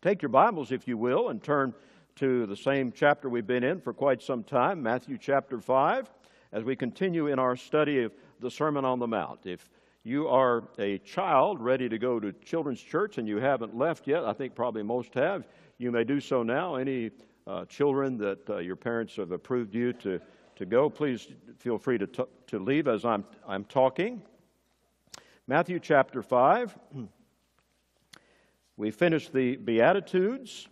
Take your Bibles, if you will, and turn to the same chapter we've been in for quite some time, Matthew chapter 5, as we continue in our study of the Sermon on the Mount. If you are a child ready to go to children's church and you haven't left yet, I think probably most have, you may do so now. Any uh, children that uh, your parents have approved you to, to go, please feel free to, t- to leave as I'm, I'm talking. Matthew chapter 5. We finished the Beatitudes.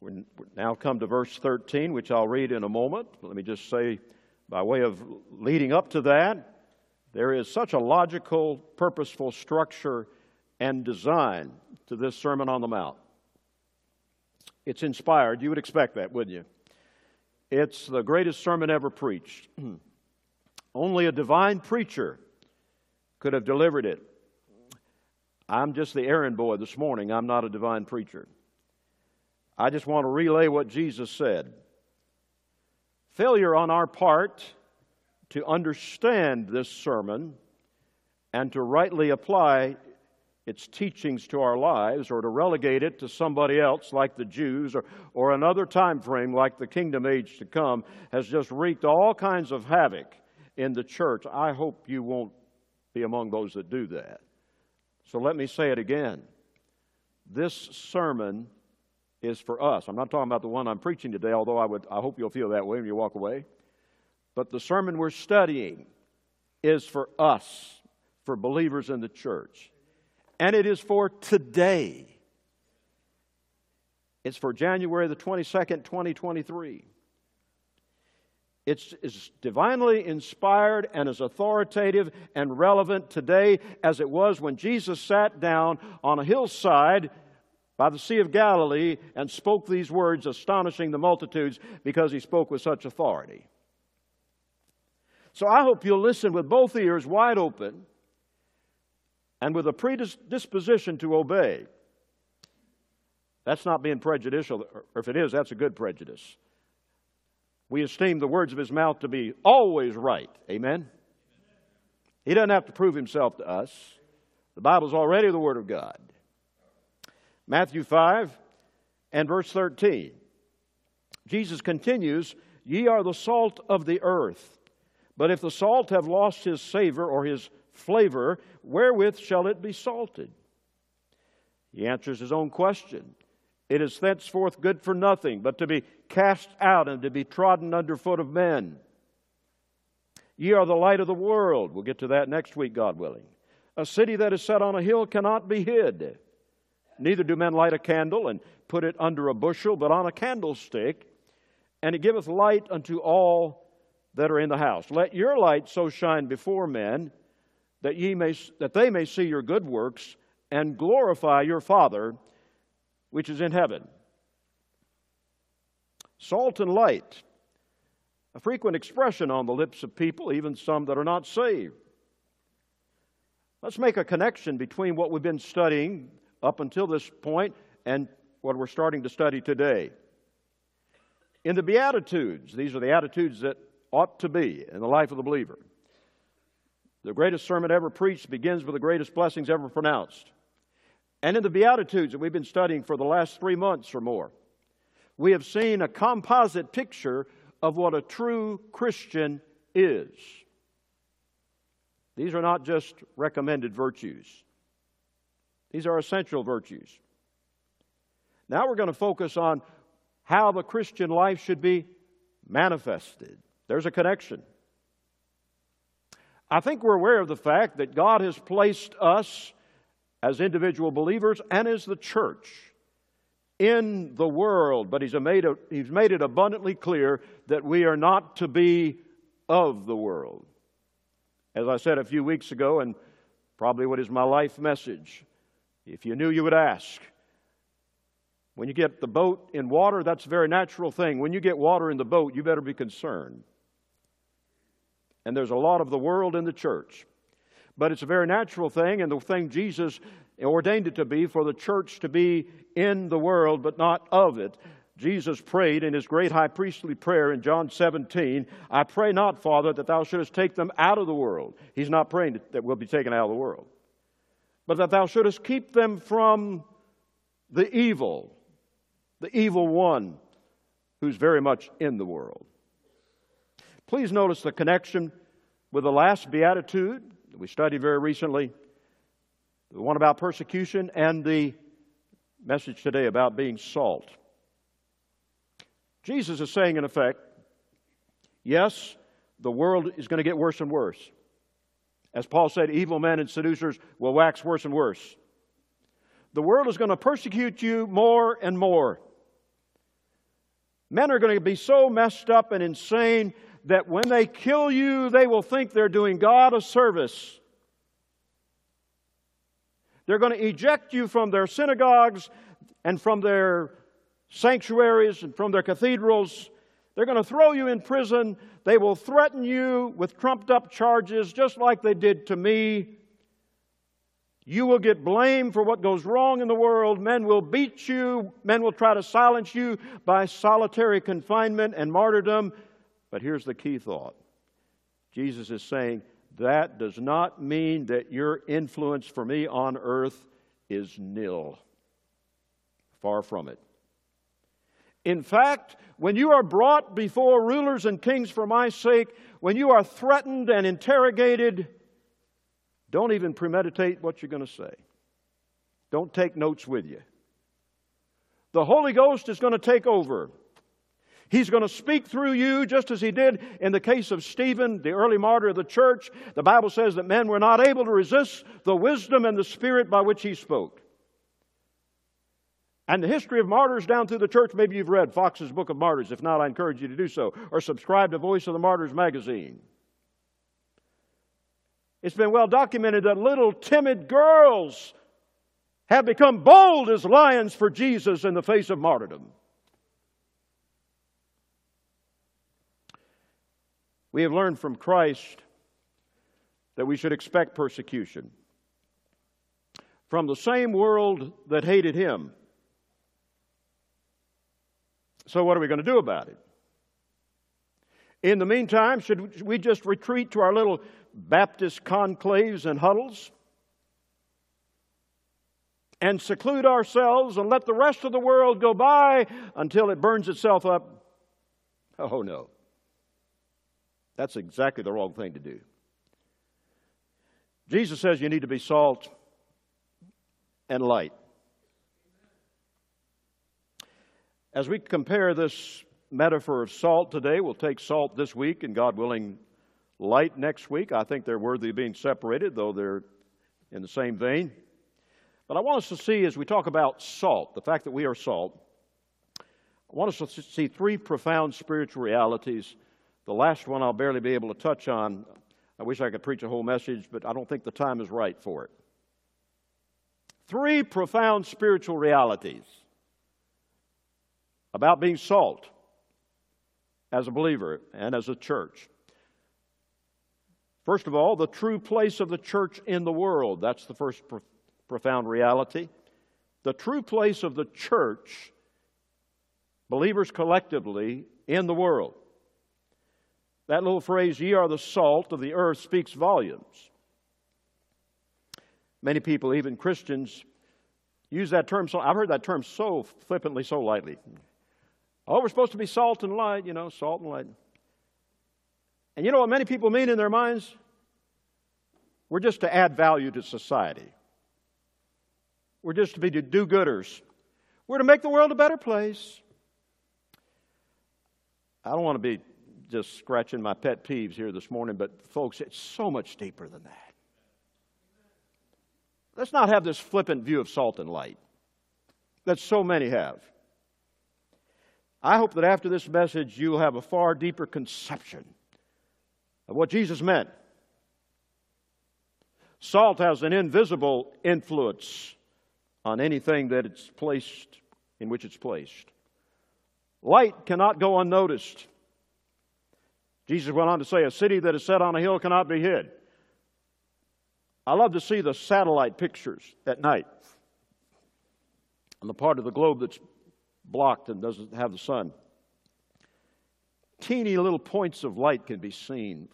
We now come to verse 13, which I'll read in a moment. Let me just say, by way of leading up to that, there is such a logical, purposeful structure and design to this Sermon on the Mount. It's inspired. You would expect that, wouldn't you? It's the greatest sermon ever preached. Only a divine preacher could have delivered it I'm just the errand boy this morning. I'm not a divine preacher. I just want to relay what Jesus said. Failure on our part to understand this sermon and to rightly apply its teachings to our lives or to relegate it to somebody else like the Jews or, or another time frame like the kingdom age to come has just wreaked all kinds of havoc in the church. I hope you won't be among those that do that. So let me say it again. This sermon is for us. I'm not talking about the one I'm preaching today, although I, would, I hope you'll feel that way when you walk away. But the sermon we're studying is for us, for believers in the church. And it is for today. It's for January the 22nd, 2023. It's, divinely inspired and as authoritative and relevant today as it was when Jesus sat down on a hillside by the Sea of Galilee and spoke these words, astonishing the multitudes because he spoke with such authority. So I hope you'll listen with both ears wide open and with a predisposition to obey. That's not being prejudicial, or if it is, that's a good prejudice. We esteem the words of his mouth to be always right. Amen? He doesn't have to prove himself to us. The Bible's already the Word of God. Matthew 5 and verse 13. Jesus continues, Ye are the salt of the earth. But if the salt have lost his savor or his flavor, wherewith shall it be salted? He answers his own question. It is thenceforth good for nothing, but to be cast out and to be trodden under foot of men. Ye are the light of the world. We'll get to that next week, God willing. A city that is set on a hill cannot be hid. Neither do men light a candle and put it under a bushel, but on a candlestick, and it giveth light unto all that are in the house. Let your light so shine before men that ye may that they may see your good works and glorify your Father which is in heaven. Salt and light, a frequent expression on the lips of people, even some that are not saved. Let's make a connection between what we've been studying up until this point and what we're starting to study today. In the Beatitudes, these are the attitudes that ought to be in the life of the believer. The greatest sermon ever preached begins with the greatest blessings ever pronounced. And in the Beatitudes that we've been studying for the last three months or more, we have seen a composite picture of what a true Christian is. These are not just recommended virtues, these are essential virtues. Now we're going to focus on how the Christian life should be manifested. There's a connection. I think we're aware of the fact that God has placed us as individual believers and as the church in the world, but he's made, a, he's made it abundantly clear that we are not to be of the world. As I said a few weeks ago, and probably what is my life message, if you knew, you would ask. When you get the boat in water, that's a very natural thing. When you get water in the boat, you better be concerned. And there's a lot of the world in the church. But it's a very natural thing, and the thing Jesus ordained it to be for the church to be in the world, but not of it. Jesus prayed in his great high priestly prayer in John 17, I pray not, Father, that thou shouldest take them out of the world. He's not praying that we'll be taken out of the world, but that thou shouldest keep them from the evil, the evil one who's very much in the world. Please notice the connection with the last beatitude that we studied very recently, the one about persecution, and the message today about being salt. Jesus is saying, in effect, yes, the world is going to get worse and worse. As Paul said, evil men and seducers will wax worse and worse. The world is going to persecute you more and more. Men are going to be so messed up and insane that when they kill you, they will think they're doing God a service. They're going to eject you from their synagogues and from their sanctuaries and from their cathedrals. They're going to throw you in prison. They will threaten you with trumped up charges, just like they did to me. You will get blamed for what goes wrong in the world. Men will beat you. Men will try to silence you by solitary confinement and martyrdom. But here's the key thought Jesus is saying that does not mean that your influence for me on earth is nil. Far from it. In fact, when you are brought before rulers and kings for my sake, when you are threatened and interrogated, don't even premeditate what you're going to say. Don't take notes with you. The Holy Ghost is going to take over. He's going to speak through you just as he did in the case of Stephen, the early martyr of the church. The Bible says that men were not able to resist the wisdom and the spirit by which he spoke. And the history of martyrs down through the church, maybe you've read Foxe's Book of Martyrs. If not, I encourage you to do so. Or subscribe to Voice of the Martyrs magazine. It's been well documented that little timid girls have become bold as lions for Jesus in the face of martyrdom. We have learned from Christ that we should expect persecution from the same world that hated him. So, what are we going to do about it? In the meantime, should we just retreat to our little Baptist conclaves and huddles and seclude ourselves and let the rest of the world go by until it burns itself up? Oh, no. That's exactly the wrong thing to do. Jesus says you need to be salt and light. As we compare this metaphor of salt today, we'll take salt this week and, God willing, light next week. I think they're worthy of being separated, though they're in the same vein. But I want us to see, as we talk about salt, the fact that we are salt, I want us to see three profound spiritual realities the last one I'll barely be able to touch on. I wish I could preach a whole message, but I don't think the time is right for it. Three profound spiritual realities about being salt as a believer and as a church. First of all, the true place of the church in the world. That's the first pro- profound reality. The true place of the church, believers collectively, in the world. That little phrase, ye are the salt of the earth, speaks volumes. Many people, even Christians, use that term. So I've heard that term so flippantly, so lightly. Oh, we're supposed to be salt and light, you know, salt and light. And you know what many people mean in their minds? We're just to add value to society. We're just to be do gooders. We're to make the world a better place. I don't want to be just scratching my pet peeves here this morning, but folks, it's so much deeper than that. Let's not have this flippant view of salt and light that so many have. I hope that after this message, you'll have a far deeper conception of what Jesus meant. Salt has an invisible influence on anything that it's placed in which it's placed. Light cannot go unnoticed. Jesus went on to say, A city that is set on a hill cannot be hid. I love to see the satellite pictures at night on the part of the globe that's blocked and doesn't have the sun. Teeny little points of light can be seen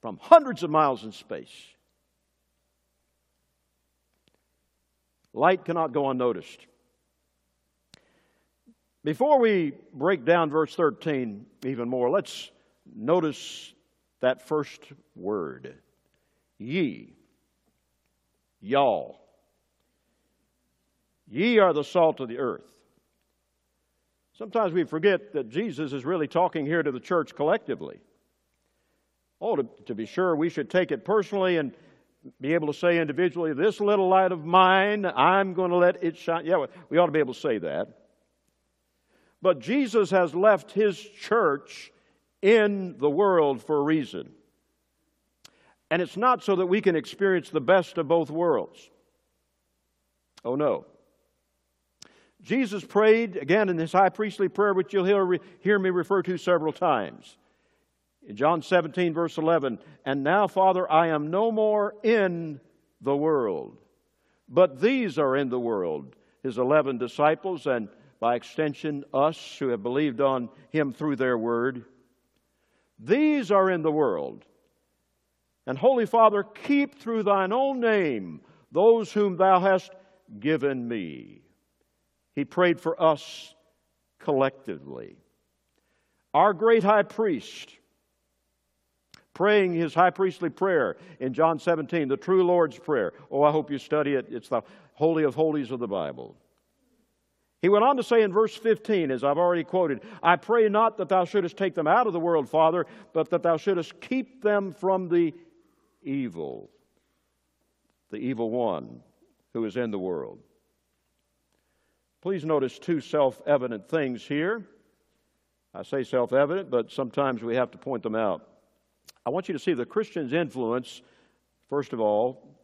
from hundreds of miles in space. Light cannot go unnoticed. Before we break down verse 13 even more, let's notice that first word ye, y'all. Ye are the salt of the earth. Sometimes we forget that Jesus is really talking here to the church collectively. Oh, to, to, be sure, we should take it personally and be able to say individually, This little light of mine, I'm going to let it shine. Yeah, we ought to be able to say that. But Jesus has left his church in the world for a reason. And it's not so that we can experience the best of both worlds. Oh, no. Jesus prayed, again, in his high priestly prayer, which you'll hear, hear me refer to several times. In John 17, verse 11, and now, Father, I am no more in the world, but these are in the world, his 11 disciples, and by extension, us who have believed on him through their word. These are in the world. And Holy Father, keep through thine own name those whom thou hast given me. He prayed for us collectively. Our great high priest, praying his high priestly prayer in John 17, the true Lord's Prayer. Oh, I hope you study it. It's the Holy of Holies of the Bible. He went on to say in verse 15, as I've already quoted, I pray not that thou shouldest take them out of the world, Father, but that thou shouldest keep them from the evil, the evil one who is in the world. Please notice two self evident things here. I say self evident, but sometimes we have to point them out. I want you to see the Christian's influence, first of all,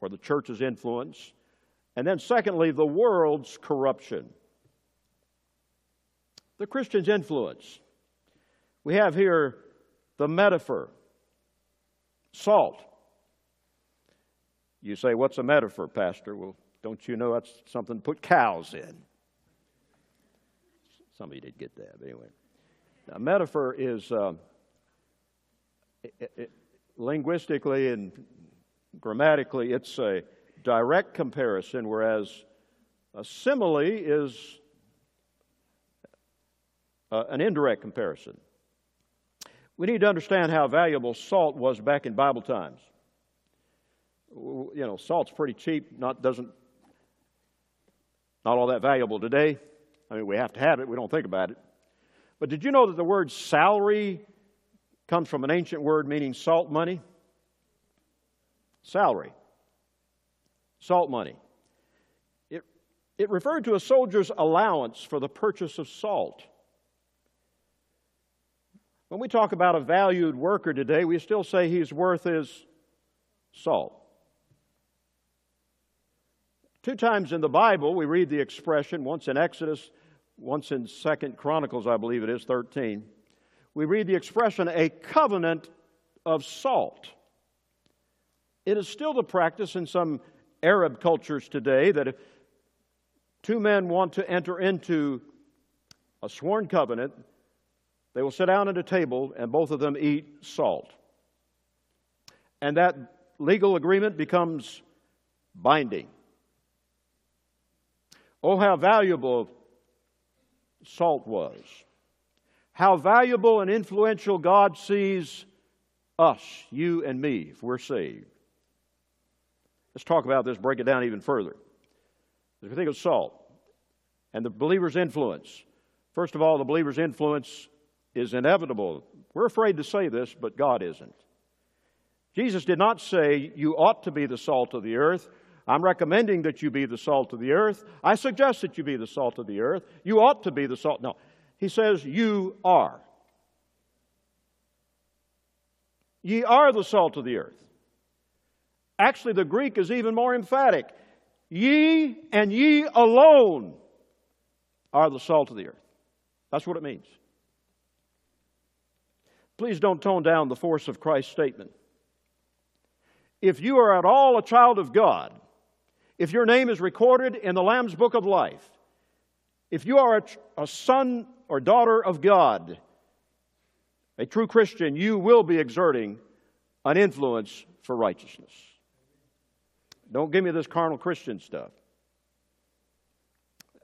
or the church's influence, and then secondly, the world's corruption. The Christian's influence. We have here the metaphor salt. You say, What's a metaphor, Pastor? Well, don't you know that's something to put cows in? Somebody did get that, but anyway. Now, metaphor is uh, it, it, linguistically and grammatically, it's a direct comparison, whereas a simile is uh, an indirect comparison. We need to understand how valuable salt was back in Bible times. You know, salt's pretty cheap, not doesn't not all that valuable today. I mean, we have to have it, we don't think about it. But did you know that the word salary comes from an ancient word meaning salt money? Salary. Salt money. It, it referred to a soldier's allowance for the purchase of salt. When we talk about a valued worker today, we still say he's worth his salt. Two times in the Bible, we read the expression, once in Exodus, once in Second Chronicles, I believe it is, 13. We read the expression, a covenant of salt. It is still the practice in some Arab cultures today that if two men want to enter into a sworn covenant, they will sit down at a table and both of them eat salt. And that legal agreement becomes binding. Oh, how valuable salt was. How valuable and influential God sees us, you and me, if we're saved. Let's talk about this, break it down even further. If we think of salt and the believer's influence, first of all, the believer's influence is inevitable. We're afraid to say this, but God isn't. Jesus did not say, You ought to be the salt of the earth. I'm recommending that you be the salt of the earth. I suggest that you be the salt of the earth. You ought to be the salt. No. He says, You are. Ye are the salt of the earth. Actually, the Greek is even more emphatic. Ye and ye alone are the salt of the earth. That's what it means. Please don't tone down the force of Christ's statement. If you are at all a child of God, if your name is recorded in the Lamb's Book of Life, if you are a, a, son or daughter of God, a true Christian, you will be exerting an influence for righteousness. Don't give me this carnal Christian stuff.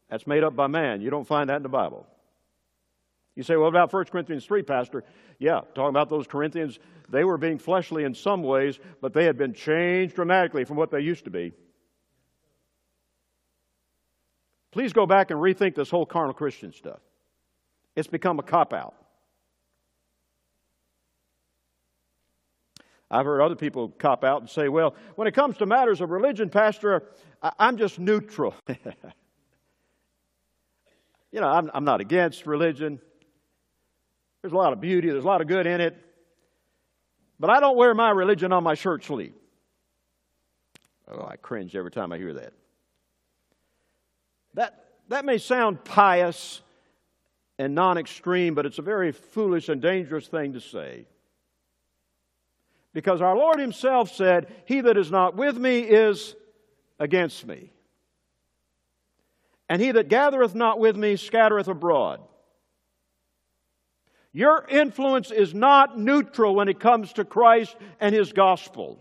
That's made up by man. You don't find that in the Bible. You say, well, about 1 Corinthians 3, Pastor? Yeah, talking about those Corinthians, they were being fleshly in some ways, but they had been changed dramatically from what they used to be. Please go back and rethink this whole carnal Christian stuff. It's become a cop out. I've heard other people cop out and say, well, when it comes to matters of religion, Pastor, I'm just neutral. you know, I'm, I'm not against religion. There's a lot of beauty, there's a lot of good in it. But I don't wear my religion on my shirt sleeve. Oh, I cringe every time I hear that. That, that may sound pious and non extreme, but it's a very foolish and dangerous thing to say. Because our Lord Himself said, He that is not with me is against me. And he that gathereth not with me scattereth abroad. Your influence is not neutral when it comes to Christ and His gospel.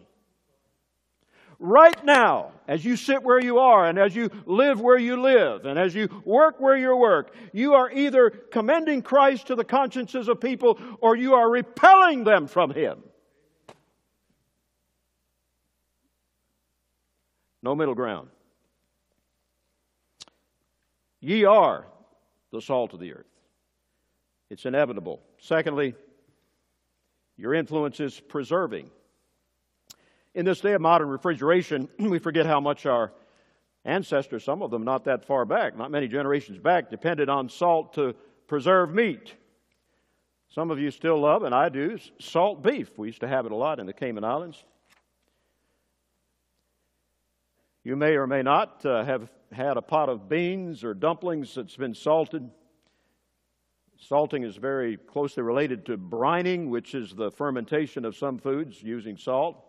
Right now, as you sit where you are, and as you live where you live, and as you work where you work, you are either commending Christ to the consciences of people or you are repelling them from Him. No middle ground. Ye are the salt of the earth. It's inevitable. Secondly, your influence is preserving. In this day of modern refrigeration, we forget how much our ancestors, some of them not that far back, not many generations back, depended on salt to preserve meat. Some of you still love, and I do, salt beef. We used to have it a lot in the Cayman Islands. You may or may not uh, have had a pot of beans or dumplings that's been salted. Salting is very closely related to brining, which is the fermentation of some foods using salt.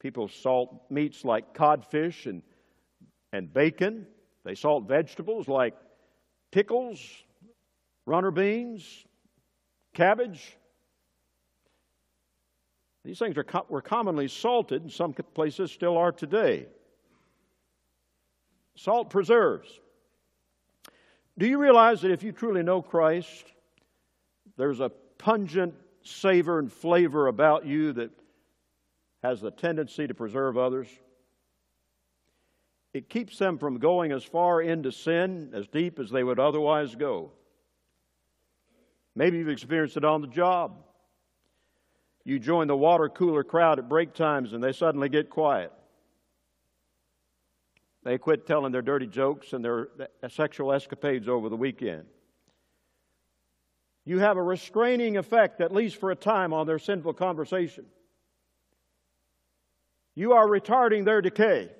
People salt meats like codfish and, and bacon. They salt vegetables like pickles, runner beans, cabbage. These things are, were commonly salted, and some places still are today. Salt preserves. Do you realize that if you truly know Christ, there's a pungent savor and flavor about you that has the tendency to preserve others. It keeps them from going as far into sin, as deep as they would otherwise go. Maybe you've experienced it on the job. You join the water cooler crowd at break times and they suddenly get quiet. They quit telling their dirty jokes and their sexual escapades over the weekend. You have a restraining effect, at least for a time, on their sinful conversation. You are retarding their decay.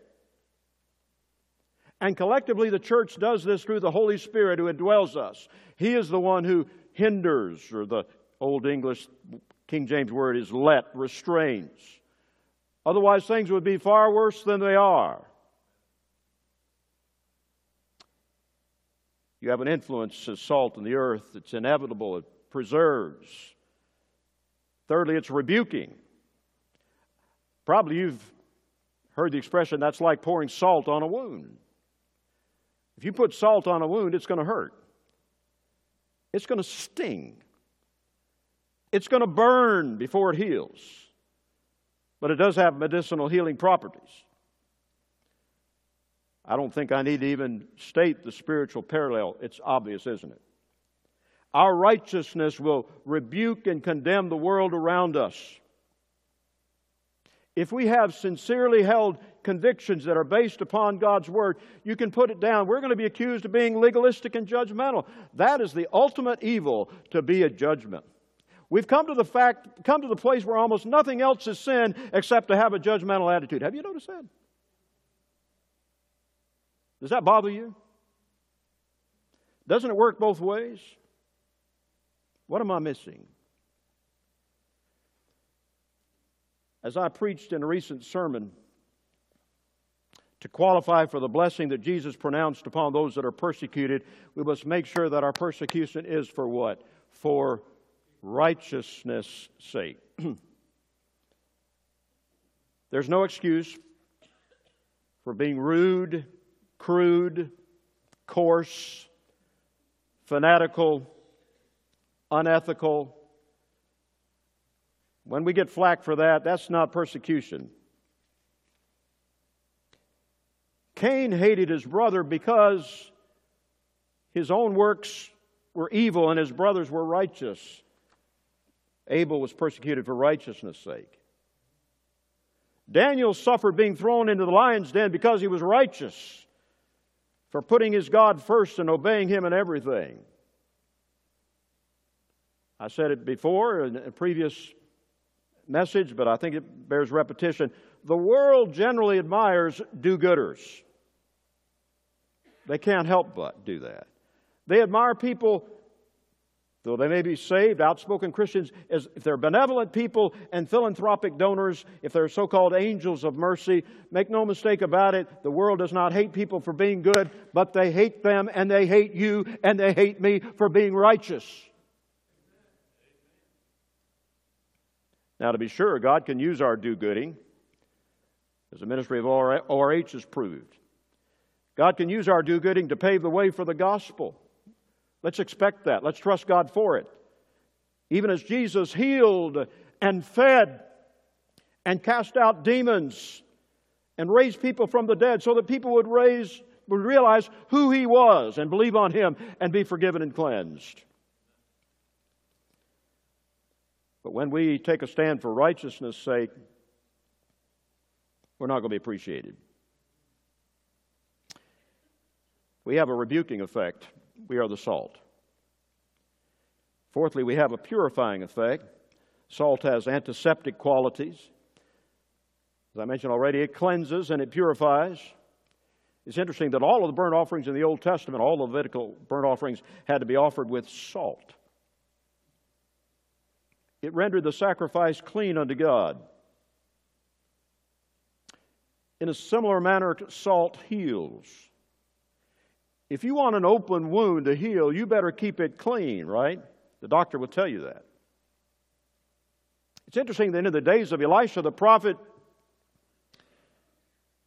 And collectively, the church does this through the Holy Spirit who indwells us. He is the one who hinders, or the Old English King James word is let, restrains. Otherwise, things would be far worse than they are. You have an influence as salt in the earth. It's inevitable. It preserves. Thirdly, it's rebuking. Probably you've heard the expression that's like pouring salt on a wound. If you put salt on a wound, it's going to hurt. It's going to sting. It's going to burn before it heals. But it does have medicinal healing properties. I don't think I need to even state the spiritual parallel. It's obvious, isn't it? Our righteousness will rebuke and condemn the world around us. If we have sincerely held convictions that are based upon God's Word, you can put it down. We're going to be accused of being legalistic and judgmental. That is the ultimate evil to be a judgment. We've come to the fact, come to the place where almost nothing else is sin except to have a judgmental attitude. Have you noticed that? Does that bother you? Doesn't it work both ways? What am I missing? As I preached in a recent sermon, to qualify for the blessing that Jesus pronounced upon those that are persecuted, we must make sure that our persecution is for what? For righteousness' sake. There's no excuse for being rude, crude, coarse, fanatical, unethical. When we get flack for that, that's not persecution. Cain hated his brother because his own works were evil and his brothers were righteous. Abel was persecuted for righteousness' sake. Daniel suffered being thrown into the lion's den because he was righteous, for putting his God first and obeying him in everything. I said it before in a previous message, but I think it bears repetition. The world generally admires do gooders. They can't help but do that. They admire people Though they may be saved, outspoken Christians, as if they're benevolent people and philanthropic donors, if they're so called angels of mercy, make no mistake about it, the world does not hate people for being good, but they hate them and they hate you and they hate me for being righteous. Now, to be sure, God can use our do gooding, as the ministry of ORH has proved. God can use our do gooding to pave the way for the gospel. Let's expect that. Let's trust God for it. Even as Jesus healed and fed and cast out demons and raised people from the dead so that people would raise would realize who he was and believe on him and be forgiven and cleansed. But when we take a stand for righteousness' sake, we're not going to be appreciated. We have a rebuking effect we are the salt. Fourthly, we have a purifying effect. Salt has antiseptic qualities. As I mentioned already, it cleanses and it purifies. It's interesting that all of the burnt offerings in the Old Testament, all the Levitical burnt offerings, had to be offered with salt. It rendered the sacrifice clean unto God. In a similar manner, salt heals. If you want an open wound to heal, you better keep it clean, right? The doctor will tell you that. It's interesting that in the days of Elisha the prophet,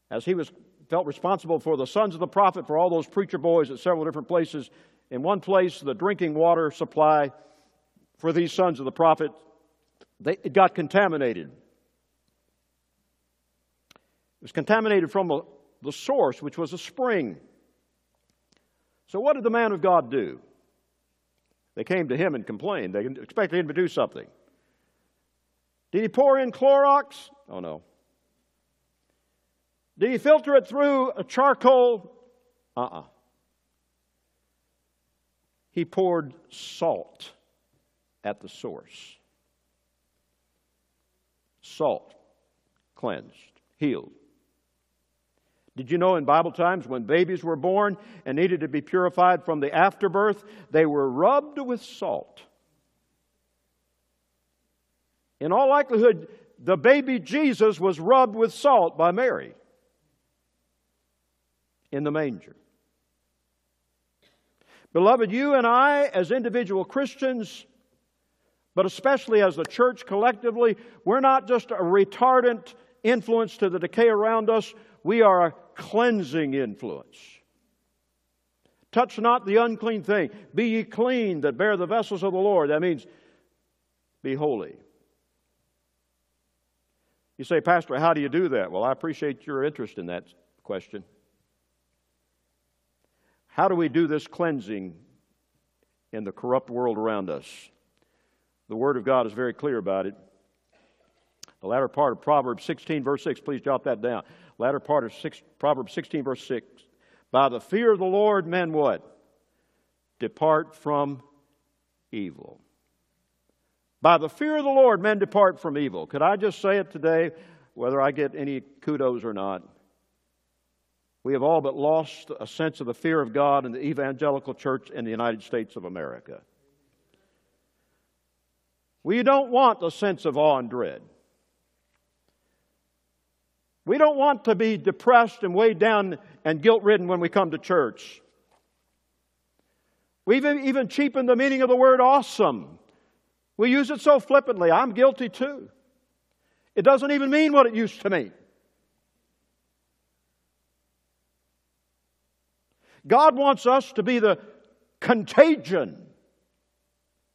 as he was felt responsible for the sons of the prophet, for all those preacher boys at several different places, in one place, the drinking water supply for these sons of the prophet, they, it got contaminated. It was contaminated from the, the source, which was a spring. So, what did the man of God do? They came to him and complained. They expected him to do something. Did he pour in Clorox? Oh, no. Did he filter it through a charcoal? Uh uh-uh. uh He poured salt at the source. Salt cleansed, healed. Did you know in Bible times when babies were born and needed to be purified from the afterbirth, they were rubbed with salt? In all likelihood, the baby Jesus was rubbed with salt by Mary in the manger. Beloved, you and I, as individual Christians, but especially as the church collectively, we're not just a retardant influence to the decay around us, we are a cleansing influence. Touch not the unclean thing. Be ye clean that bear the vessels of the Lord. That means be holy. You say, Pastor, how do you do that? Well, I appreciate your interest in that question. How do we do this cleansing in the corrupt world around us? The Word of God is very clear about it. The latter part of Proverbs 16, verse 6, please jot that down latter part of six, Proverbs 16, verse 6. By the fear of the Lord, men what? Depart from evil. By the fear of the Lord, men depart from evil. Could I just say it today, whether I get any kudos or not? We have all but lost a sense of the fear of God in the evangelical church in the United States of America. We don't want a sense of awe and dread. We don't want to be depressed and weighed down and guilt ridden when we come to church. We've even cheapened the meaning of the word awesome. We use it so flippantly. I'm guilty too. It doesn't even mean what it used to mean. God wants us to be the contagion,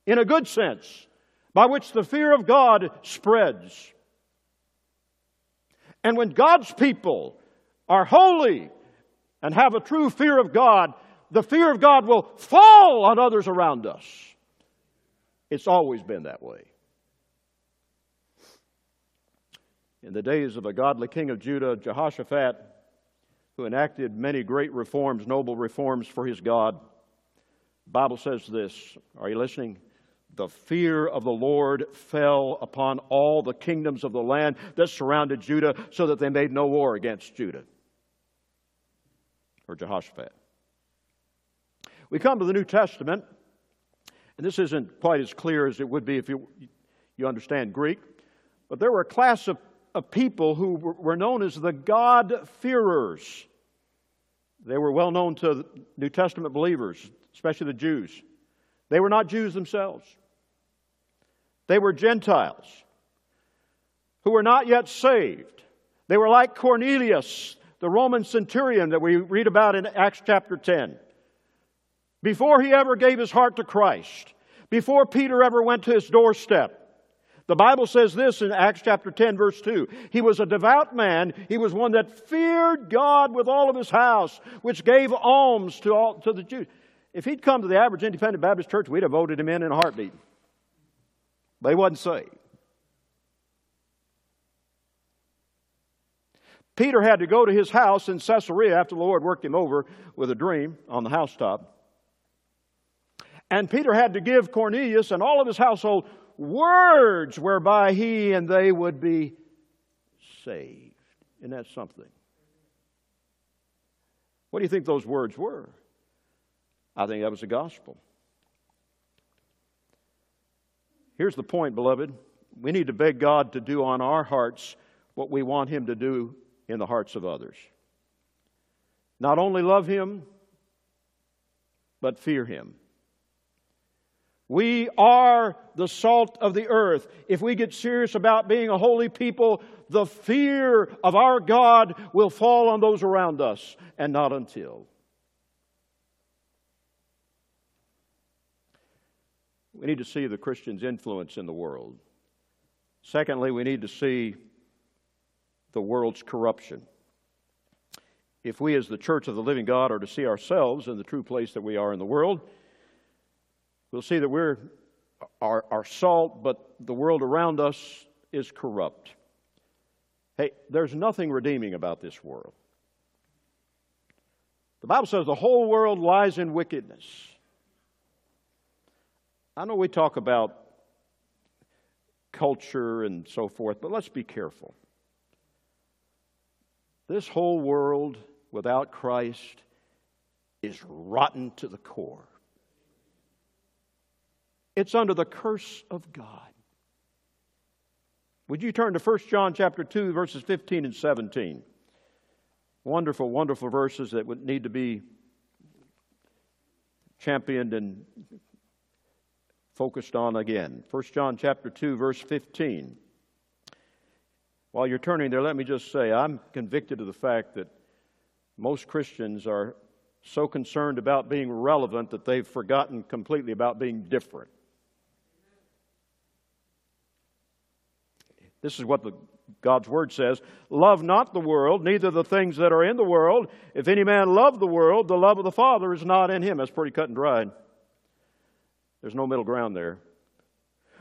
in a good sense, by which the fear of God spreads. And when God's people are holy and have a true fear of God, the fear of God will fall on others around us. It's always been that way. In the days of a godly king of Judah, Jehoshaphat, who enacted many great reforms, noble reforms for his God, the Bible says this. Are you listening? The fear of the Lord fell upon all the kingdoms of the land that surrounded Judah so that they made no war against Judah or Jehoshaphat. We come to the New Testament, and this isn't quite as clear as it would be if you, you understand Greek, but there were a class of, of people who were known as the God-fearers. They were well known to New Testament believers, especially the Jews. They were not Jews themselves. They were Gentiles who were not yet saved. They were like Cornelius, the Roman centurion that we read about in Acts chapter 10. Before he ever gave his heart to Christ, before Peter ever went to his doorstep, the Bible says this in Acts chapter 10, verse 2. He was a devout man. He was one that feared God with all of his house, which gave alms to, all, to the Jews. If he'd come to the average independent Baptist church, we'd have voted him in in a heartbeat. But he wasn't saved. Peter had to go to his house in Caesarea after the Lord worked him over with a dream on the housetop. And Peter had to give Cornelius and all of his household words whereby he and they would be saved. Isn't that something? What do you think those words were? I think that was the gospel. Here's the point, beloved. We need to beg God to do on our hearts what we want Him to do in the hearts of others. Not only love Him, but fear Him. We are the salt of the earth. If we get serious about being a holy people, the fear of our God will fall on those around us, and not until. We need to see the Christian's influence in the world. Secondly, we need to see the world's corruption. If we, as the church of the living God, are to see ourselves in the true place that we are in the world, we'll see that we're our, our salt, but the world around us is corrupt. Hey, there's nothing redeeming about this world. The Bible says the whole world lies in wickedness. I know we talk about culture and so forth, but let's be careful. This whole world without Christ is rotten to the core. It's under the curse of God. Would you turn to 1 John chapter 2 verses 15 and 17? Wonderful, wonderful verses that would need to be championed and focused on again. 1 John chapter 2 verse 15. While you're turning there, let me just say I'm convicted of the fact that most Christians are so concerned about being relevant that they've forgotten completely about being different. This is what the, God's Word says Love not the world, neither the things that are in the world. If any man love the world, the love of the Father is not in him. That's pretty cut and dried. There's no middle ground there.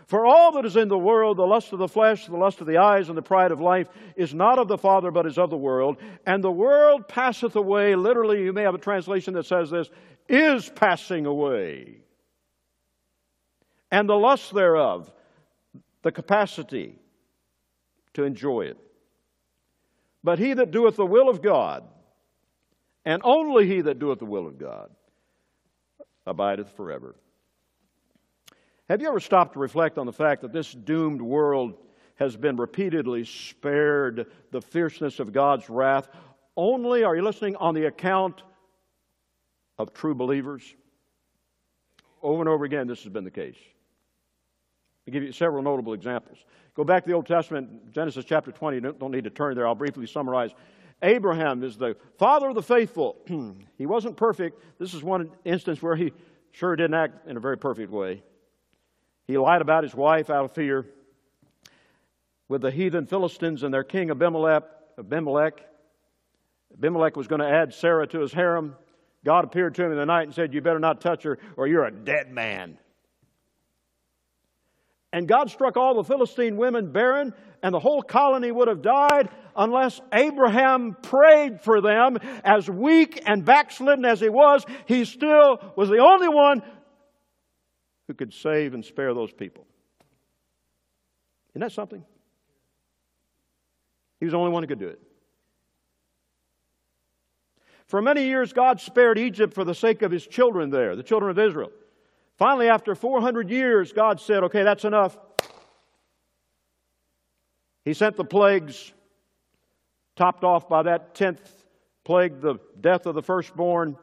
For all that is in the world, the lust of the flesh, the lust of the eyes, and the pride of life, is not of the Father, but is of the world. And the world passeth away. Literally, you may have a translation that says this is passing away. And the lust thereof, the capacity to enjoy it. But he that doeth the will of God, and only he that doeth the will of God, abideth forever. Have you ever stopped to reflect on the fact that this doomed world has been repeatedly spared the fierceness of God's wrath only, are you listening, on the account of true believers? Over and over again, this has been the case. I'll give you several notable examples. Go back to the Old Testament, Genesis chapter 20. Don't need to turn there. I'll briefly summarize. Abraham is the father of the faithful. he wasn't perfect. This is one instance where he sure didn't act in a very perfect way. He lied about his wife out of fear. With the heathen Philistines and their king Abimelech, Abimelech, Abimelech was going to add Sarah to his harem. God appeared to him in the night and said, You better not touch her, or you're a dead man. And God struck all the Philistine women barren, and the whole colony would have died unless Abraham prayed for them. As weak and backslidden as he was, he still was the only one who could save and spare those people. Isn't that something? He was the only one who could do it. For many years, God spared Egypt for the sake of his children there, the children of Israel. Finally, after 400 years, God said, Okay, that's enough. He sent the plagues, topped off by that 10th plague, the death of the firstborn.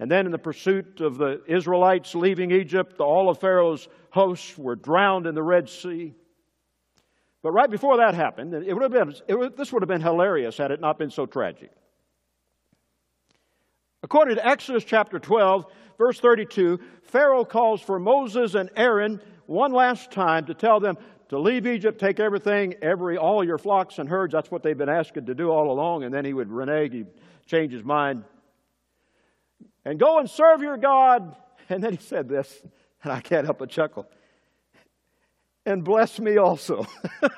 And then, in the pursuit of the Israelites leaving Egypt, all of Pharaoh's hosts were drowned in the Red Sea. But right before that happened, it would have been, would, this would have been hilarious had it not been so tragic. According to Exodus chapter 12, verse 32, Pharaoh calls for Moses and Aaron one last time to tell them to leave Egypt, take everything, every all your flocks and herds. That's what they've been asking to do all along. And then he would renege, he'd change his mind. And go and serve your God. And then he said this, and I can't help but chuckle. And bless me also.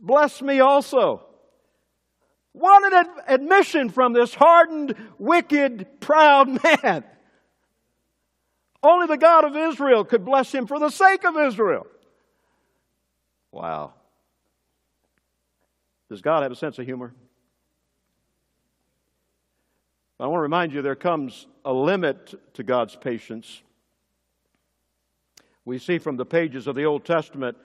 bless me also. What an admission from this hardened, wicked, proud man. Only the God of Israel could bless him for the sake of Israel. Wow. Does God have a sense of humor? I want to remind you there comes a limit to God's patience. We see from the pages of the Old Testament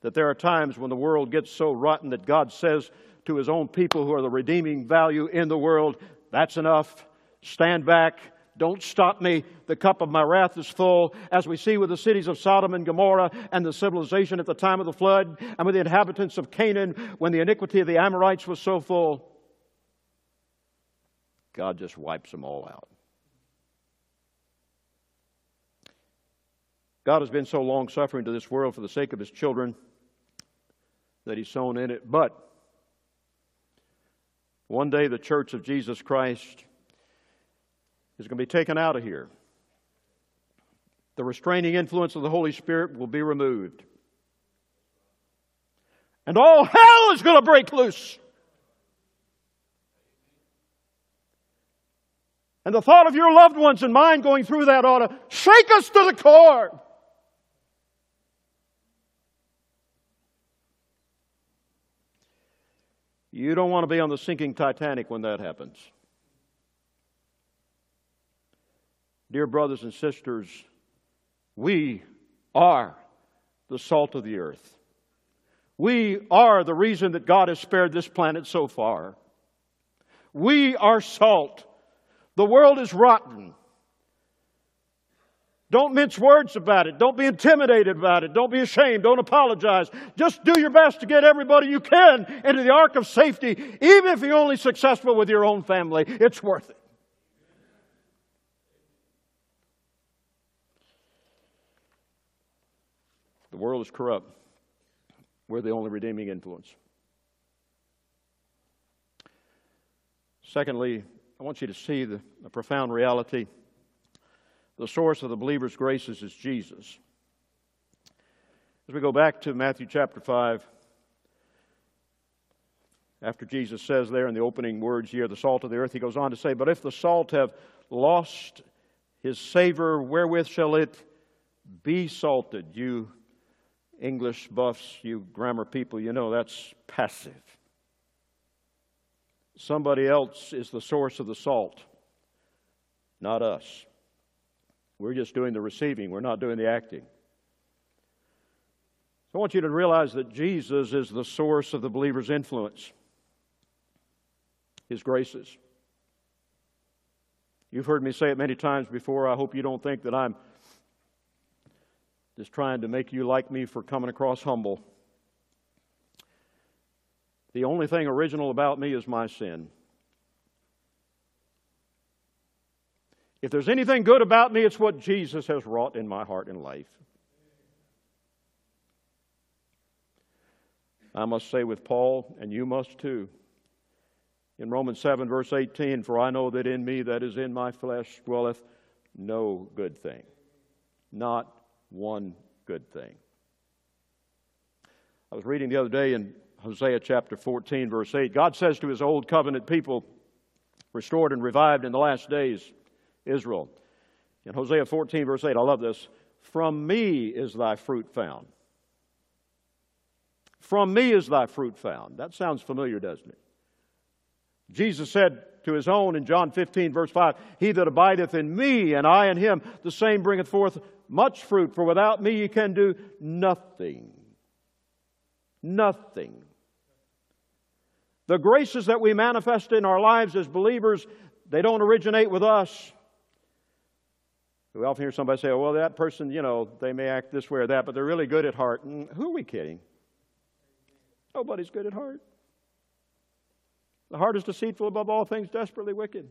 that there are times when the world gets so rotten that God says to his own people who are the redeeming value in the world, That's enough. Stand back. Don't stop me. The cup of my wrath is full. As we see with the cities of Sodom and Gomorrah and the civilization at the time of the flood, and with the inhabitants of Canaan when the iniquity of the Amorites was so full, God just wipes them all out. God has been so long suffering to this world for the sake of his children that he's sown in it. But one day, the church of Jesus Christ is going to be taken out of here. The restraining influence of the Holy Spirit will be removed. And all hell is going to break loose. And the thought of your loved ones and mine going through that ought to shake us to the core. You don't want to be on the sinking Titanic when that happens. Dear brothers and sisters, we are the salt of the earth. We are the reason that God has spared this planet so far. We are salt. The world is rotten. Don't mince words about it. Don't be intimidated about it. Don't be ashamed. Don't apologize. Just do your best to get everybody you can into the ark of safety, even if you're only successful with your own family. It's worth it. The world is corrupt. We're the only redeeming influence. Secondly, I want you to see the, the profound reality the source of the believer's graces is Jesus. As we go back to Matthew chapter 5, after Jesus says there in the opening words, Ye are the salt of the earth, he goes on to say, But if the salt have lost his savor, wherewith shall it be salted? You English buffs, you grammar people, you know that's passive. Somebody else is the source of the salt, not us. We're just doing the receiving, we're not doing the acting. So I want you to realize that Jesus is the source of the believer's influence, his graces. You've heard me say it many times before. I hope you don't think that I'm just trying to make you like me for coming across humble. The only thing original about me is my sin. If there's anything good about me, it's what Jesus has wrought in my heart and life. I must say with Paul, and you must too, in Romans 7, verse 18, For I know that in me, that is in my flesh, dwelleth no good thing. Not one good thing. I was reading the other day in Hosea chapter 14, verse 8. God says to his old covenant people, restored and revived in the last days, Israel. In Hosea 14, verse 8, I love this. From me is thy fruit found. From me is thy fruit found. That sounds familiar, doesn't it? Jesus said to his own in John 15, verse 5, He that abideth in me, and I in him, the same bringeth forth much fruit, for without me ye can do nothing. Nothing. The graces that we manifest in our lives as believers, they don't originate with us. We often hear somebody say, oh, well, that person, you know, they may act this way or that, but they're really good at heart. And who are we kidding? Nobody's good at heart. The heart is deceitful above all things, desperately wicked.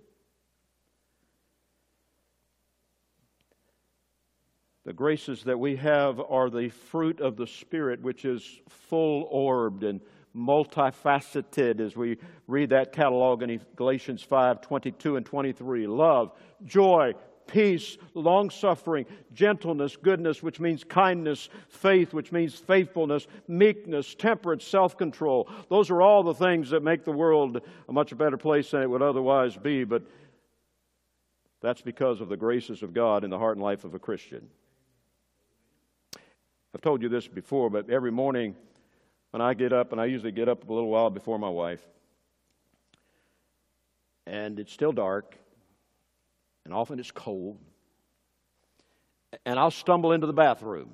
The graces that we have are the fruit of the Spirit, which is full orbed and multifaceted as we read that catalog in Galatians 5 22 and 23. Love, joy, peace, long suffering, gentleness, goodness, which means kindness, faith, which means faithfulness, meekness, temperance, self control. Those are all the things that make the world a much better place than it would otherwise be, but that's because of the graces of God in the heart and life of a Christian. I've told you this before, but every morning when I get up, and I usually get up a little while before my wife, and it's still dark, and often it's cold. And I'll stumble into the bathroom.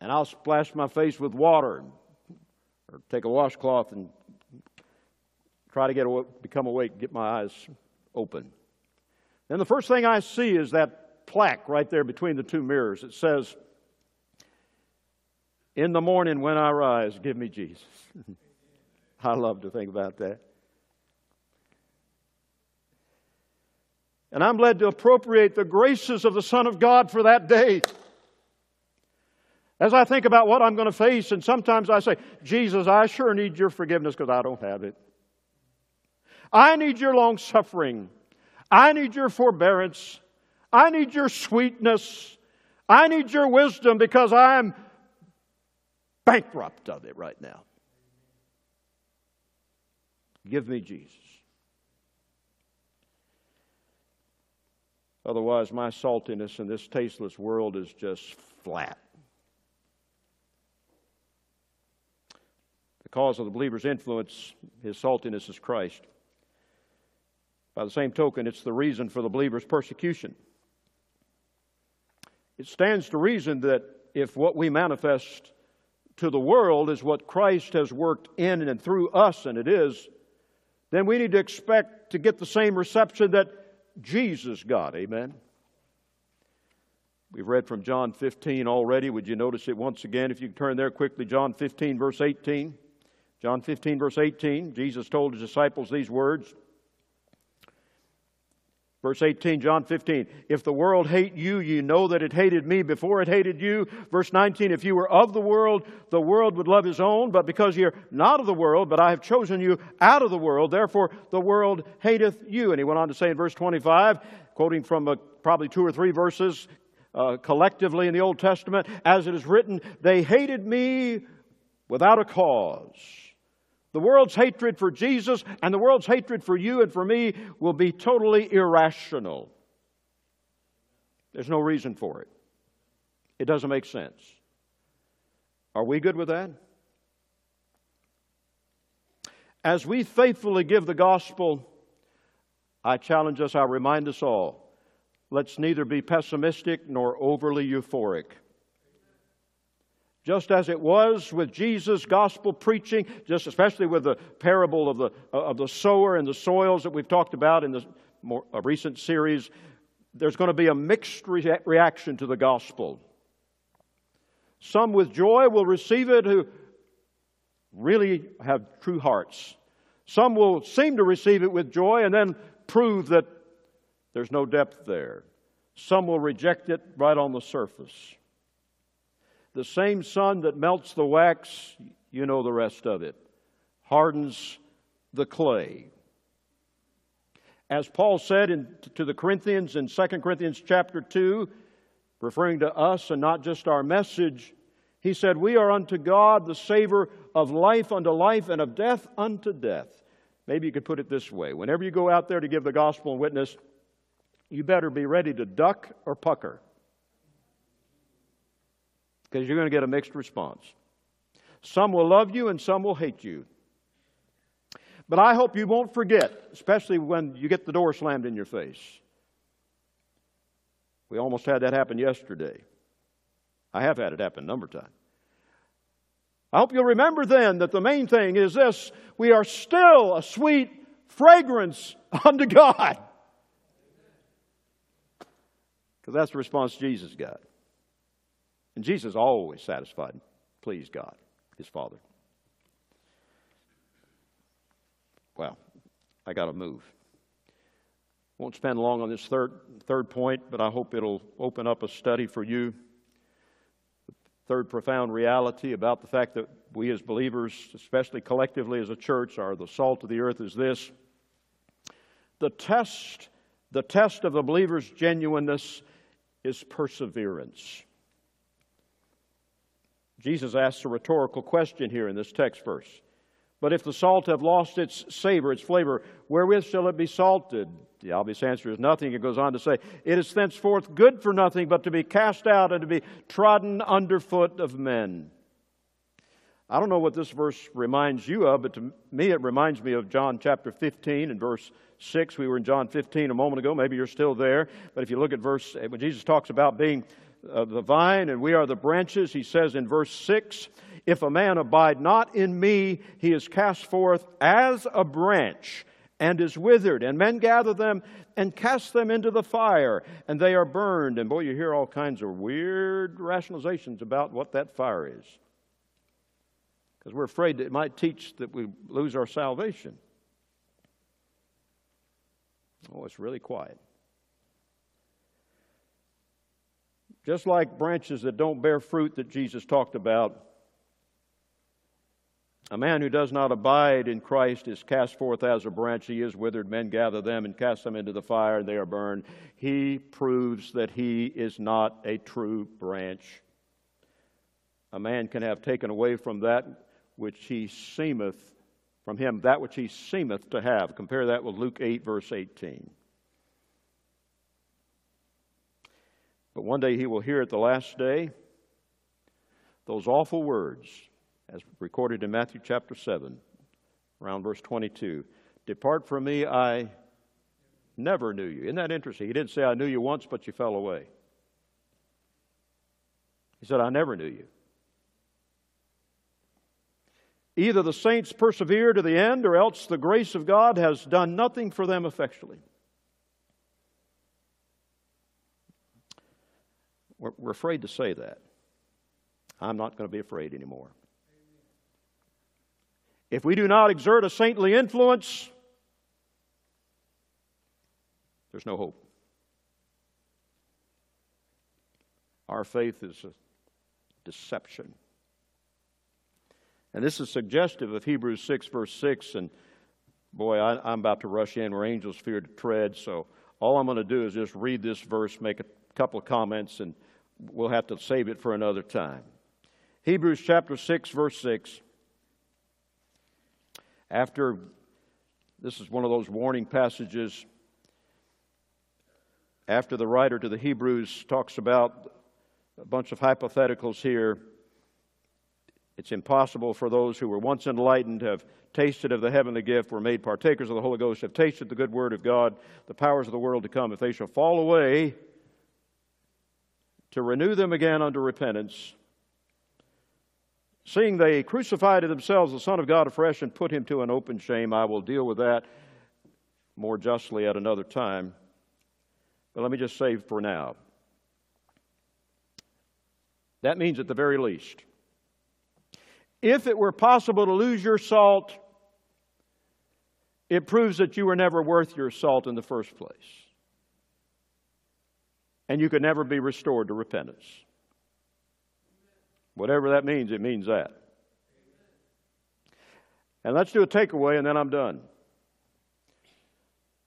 And I'll splash my face with water or take a washcloth and try to get become awake, get my eyes open. Then the first thing I see is that plaque right there between the two mirrors. It says, In the morning when I rise, give me Jesus. I love to think about that. And I'm led to appropriate the graces of the Son of God for that day. As I think about what I'm going to face, and sometimes I say, Jesus, I sure need your forgiveness because I don't have it. I need your long suffering. I need your forbearance. I need your sweetness. I need your wisdom because I'm bankrupt of it right now. Give me Jesus. Otherwise, my saltiness in this tasteless world is just flat. The cause of the believer's influence, his saltiness is Christ. By the same token, it's the reason for the believer's persecution. It stands to reason that if what we manifest to the world is what Christ has worked in and through us, and it is, then we need to expect to get the same reception that Jesus got. Amen. We've read from John 15 already. Would you notice it once again? If you turn there quickly, John 15, verse 18. John 15, verse 18, Jesus told his disciples these words Verse 18, John 15, if the world hate you, you know that it hated me before it hated you. Verse 19, if you were of the world, the world would love his own, but because you're not of the world, but I have chosen you out of the world, therefore the world hateth you. And he went on to say in verse 25, quoting from uh, probably two or three verses uh, collectively in the Old Testament, as it is written, they hated me without a cause. The world's hatred for Jesus and the world's hatred for you and for me will be totally irrational. There's no reason for it. It doesn't make sense. Are we good with that? As we faithfully give the gospel, I challenge us, I remind us all, let's neither be pessimistic nor overly euphoric. Just as it was with Jesus' gospel preaching, just especially with the parable of the, uh, of the sower and the soils that we've talked about in the more, a recent series, there's going to be a mixed re- reaction to the gospel. Some with joy will receive it who really have true hearts. Some will seem to receive it with joy and then prove that there's no depth there. Some will reject it right on the surface. The same sun that melts the wax, you know the rest of it, hardens the clay. As Paul said in, to the Corinthians in 2 Corinthians chapter 2, referring to us and not just our message, he said, We are unto God the savor of life unto life and of death unto death. Maybe you could put it this way whenever you go out there to give the gospel and witness, you better be ready to duck or pucker because you're going to get a mixed response. Some will love you and some will hate you. But I hope you won't forget, especially when you get the door slammed in your face. We almost had that happen yesterday. I have had it happen a number of times. I hope you'll remember then that the main thing is this we are still a sweet fragrance unto God. Because that's the response Jesus got. And Jesus always satisfied pleased God, his Father. Well, I got to move. Won't spend long on this third, third point, but I hope it'll open up a study for you. The third profound reality about the fact that we as believers, especially collectively as a church, are the salt of the earth is this. The test, the test of the believer's genuineness is perseverance. Jesus asks a rhetorical question here in this text verse. But if the salt have lost its savor, its flavor, wherewith shall it be salted? The obvious answer is nothing. It goes on to say, It is thenceforth good for nothing but to be cast out and to be trodden underfoot of men. I don't know what this verse reminds you of, but to me it reminds me of John chapter 15 and verse 6. We were in John 15 a moment ago. Maybe you're still there. But if you look at verse, when Jesus talks about being uh, the vine and we are the branches, he says in verse 6 If a man abide not in me, he is cast forth as a branch and is withered, and men gather them and cast them into the fire, and they are burned. And boy, you hear all kinds of weird rationalizations about what that fire is. Because we're afraid that it might teach that we lose our salvation. Oh, it's really quiet. Just like branches that don't bear fruit that Jesus talked about, a man who does not abide in Christ is cast forth as a branch. He is withered. Men gather them and cast them into the fire, and they are burned. He proves that he is not a true branch. A man can have taken away from that which he seemeth, from him that which he seemeth to have. Compare that with Luke 8, verse 18. But one day he will hear at the last day those awful words, as recorded in Matthew chapter 7, around verse 22 Depart from me, I never knew you. Isn't that interesting? He didn't say, I knew you once, but you fell away. He said, I never knew you. Either the saints persevere to the end, or else the grace of God has done nothing for them effectually. We're, we're afraid to say that. I'm not going to be afraid anymore. If we do not exert a saintly influence, there's no hope. Our faith is a deception. And this is suggestive of Hebrews 6, verse 6. And boy, I, am about to rush in where angels fear to tread. So all I'm going to do is just read this verse, make a couple of comments, and we'll have to save it for another time. Hebrews chapter 6, verse 6. After this is one of those warning passages, after the writer to the Hebrews talks about a bunch of hypotheticals here, it's impossible for those who were once enlightened, have tasted of the heavenly gift, were made partakers of the Holy Ghost, have tasted the good word of God, the powers of the world to come, if they shall fall away, to renew them again unto repentance, seeing they crucified to themselves the Son of God afresh and put him to an open shame. I will deal with that more justly at another time. But let me just say for now that means, at the very least, if it were possible to lose your salt, it proves that you were never worth your salt in the first place. And you could never be restored to repentance. Whatever that means, it means that. And let's do a takeaway and then I'm done.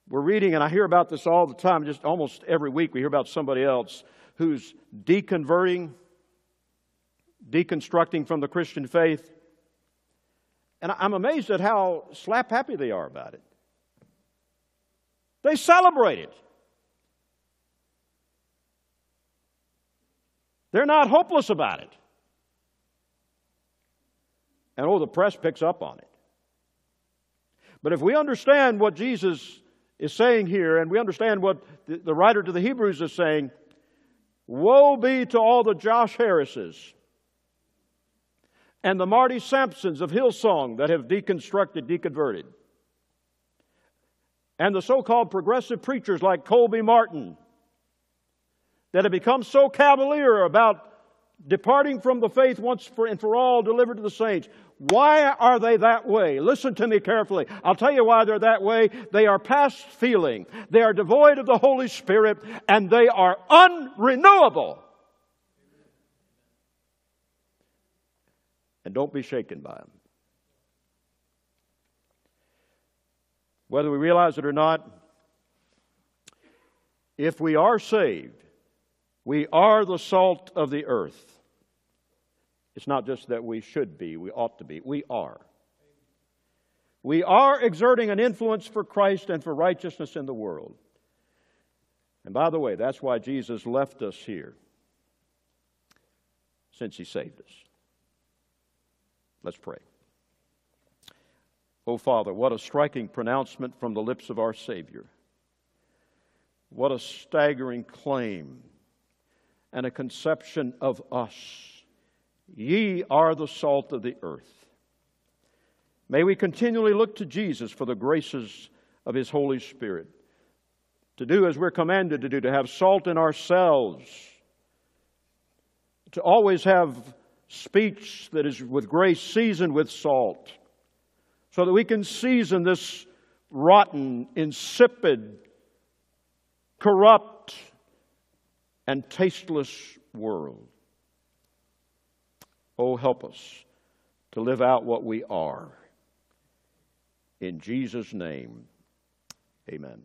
We're reading, and I hear about this all the time, just almost every week we hear about somebody else who's deconverting, deconstructing from the Christian faith. And I'm amazed at how slap happy they are about it. They celebrate it. They're not hopeless about it. And oh, the press picks up on it. But if we understand what Jesus is saying here, and we understand what the, writer to the Hebrews is saying, woe be to all the Josh Harrises and the Marty Sampsons of Hillsong that have deconstructed, deconverted, and the so called progressive preachers like Colby Martin that have become so cavalier about departing from the faith once for, and for all delivered to the saints. Why are they that way? Listen to me carefully. I'll tell you why they're that way. They are past feeling. They are devoid of the Holy Spirit and they are unrenewable. And don't be shaken by them. Whether we realize it or not, if we are saved, we are the salt of the earth. It's not just that we should be, we ought to be. We are. We are exerting an influence for Christ and for righteousness in the world. And by the way, that's why Jesus left us here, since he saved us. Let's pray. Oh, Father, what a striking pronouncement from the lips of our Savior. What a staggering claim and a conception of us. Ye are the salt of the earth. May we continually look to Jesus for the graces of His Holy Spirit, to do as we're commanded to do, to have salt in ourselves, to always have speech that is with grace seasoned with salt, so that we can season this rotten, insipid, corrupt, and tasteless world. Oh, help us to live out what we are. In Jesus' name, amen.